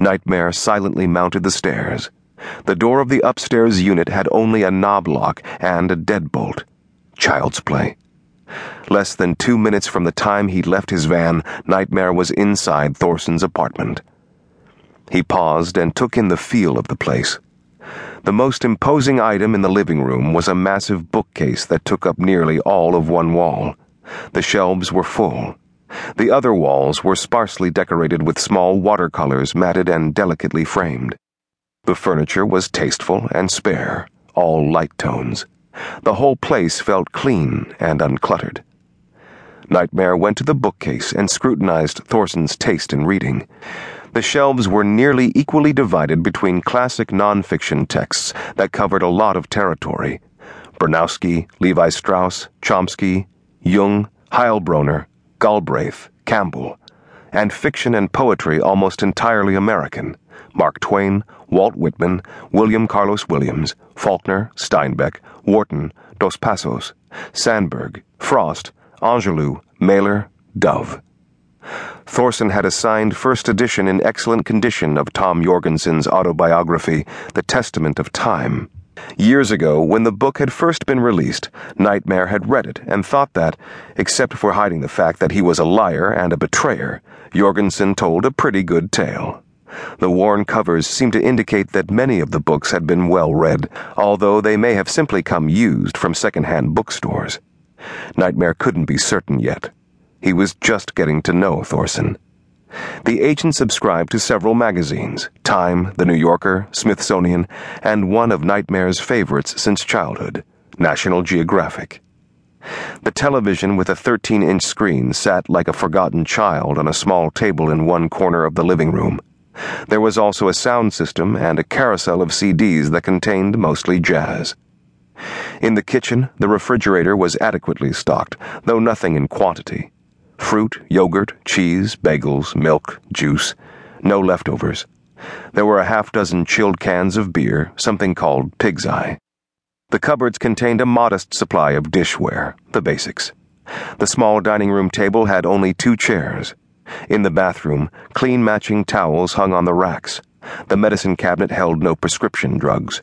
Nightmare silently mounted the stairs. The door of the upstairs unit had only a knob lock and a deadbolt. Child's play. Less than two minutes from the time he'd left his van, Nightmare was inside Thorsen's apartment. He paused and took in the feel of the place. The most imposing item in the living room was a massive bookcase that took up nearly all of one wall. The shelves were full. The other walls were sparsely decorated with small watercolors matted and delicately framed. The furniture was tasteful and spare, all light tones. The whole place felt clean and uncluttered. Nightmare went to the bookcase and scrutinized Thorsen's taste in reading. The shelves were nearly equally divided between classic nonfiction texts that covered a lot of territory Bronowski, Levi Strauss, Chomsky, Jung, Heilbroner, Galbraith, Campbell, and fiction and poetry almost entirely American Mark Twain, Walt Whitman, William Carlos Williams, Faulkner, Steinbeck, Wharton, Dos Passos, Sandburg, Frost, Angelou, Mailer, Dove. Thorsen had a signed first edition in excellent condition of Tom Jorgensen's autobiography, The Testament of Time. Years ago, when the book had first been released, Nightmare had read it and thought that, except for hiding the fact that he was a liar and a betrayer, Jorgensen told a pretty good tale. The worn covers seemed to indicate that many of the books had been well read, although they may have simply come used from second-hand bookstores. Nightmare couldn't be certain yet. He was just getting to know Thorsen. The agent subscribed to several magazines Time, The New Yorker, Smithsonian, and one of Nightmare's favorites since childhood National Geographic. The television with a 13 inch screen sat like a forgotten child on a small table in one corner of the living room. There was also a sound system and a carousel of CDs that contained mostly jazz. In the kitchen, the refrigerator was adequately stocked, though nothing in quantity fruit, yogurt, cheese, bagels, milk, juice, no leftovers. There were a half dozen chilled cans of beer, something called pig's eye. The cupboards contained a modest supply of dishware, the basics. The small dining room table had only two chairs. In the bathroom, clean matching towels hung on the racks. The medicine cabinet held no prescription drugs.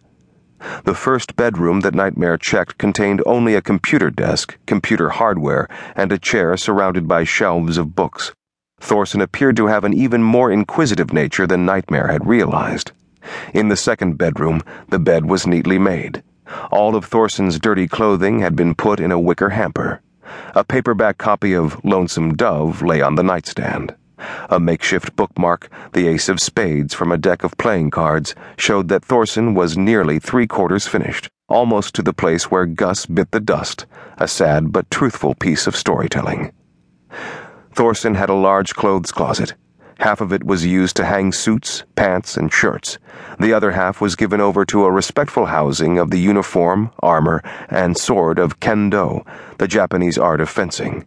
The first bedroom that Nightmare checked contained only a computer desk, computer hardware, and a chair surrounded by shelves of books. Thorsen appeared to have an even more inquisitive nature than Nightmare had realized. In the second bedroom, the bed was neatly made. All of Thorsen's dirty clothing had been put in a wicker hamper. A paperback copy of Lonesome Dove lay on the nightstand. A makeshift bookmark, the ace of spades from a deck of playing cards, showed that Thorsen was nearly three quarters finished, almost to the place where Gus bit the dust, a sad but truthful piece of storytelling. Thorsen had a large clothes closet. Half of it was used to hang suits, pants, and shirts. The other half was given over to a respectful housing of the uniform, armor, and sword of kendo, the Japanese art of fencing.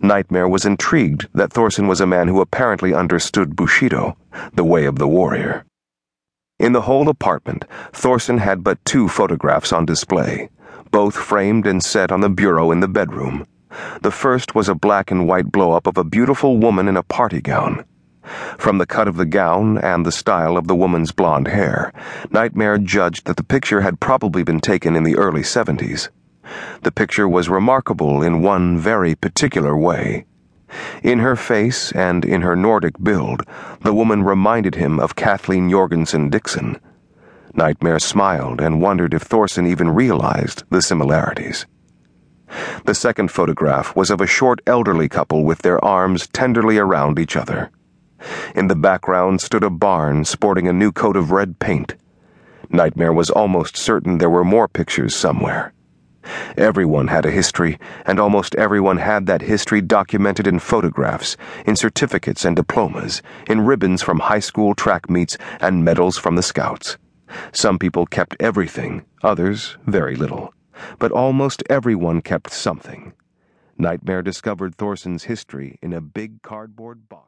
Nightmare was intrigued that Thorsen was a man who apparently understood Bushido, the way of the warrior. In the whole apartment, Thorsen had but two photographs on display, both framed and set on the bureau in the bedroom. The first was a black and white blow up of a beautiful woman in a party gown. From the cut of the gown and the style of the woman's blonde hair, Nightmare judged that the picture had probably been taken in the early 70s. The picture was remarkable in one very particular way. In her face and in her Nordic build, the woman reminded him of Kathleen Jorgensen Dixon. Nightmare smiled and wondered if Thorsen even realized the similarities. The second photograph was of a short elderly couple with their arms tenderly around each other. In the background stood a barn sporting a new coat of red paint. Nightmare was almost certain there were more pictures somewhere. Everyone had a history, and almost everyone had that history documented in photographs, in certificates and diplomas, in ribbons from high school track meets, and medals from the scouts. Some people kept everything, others very little. But almost everyone kept something. Nightmare discovered Thorsen's history in a big cardboard box.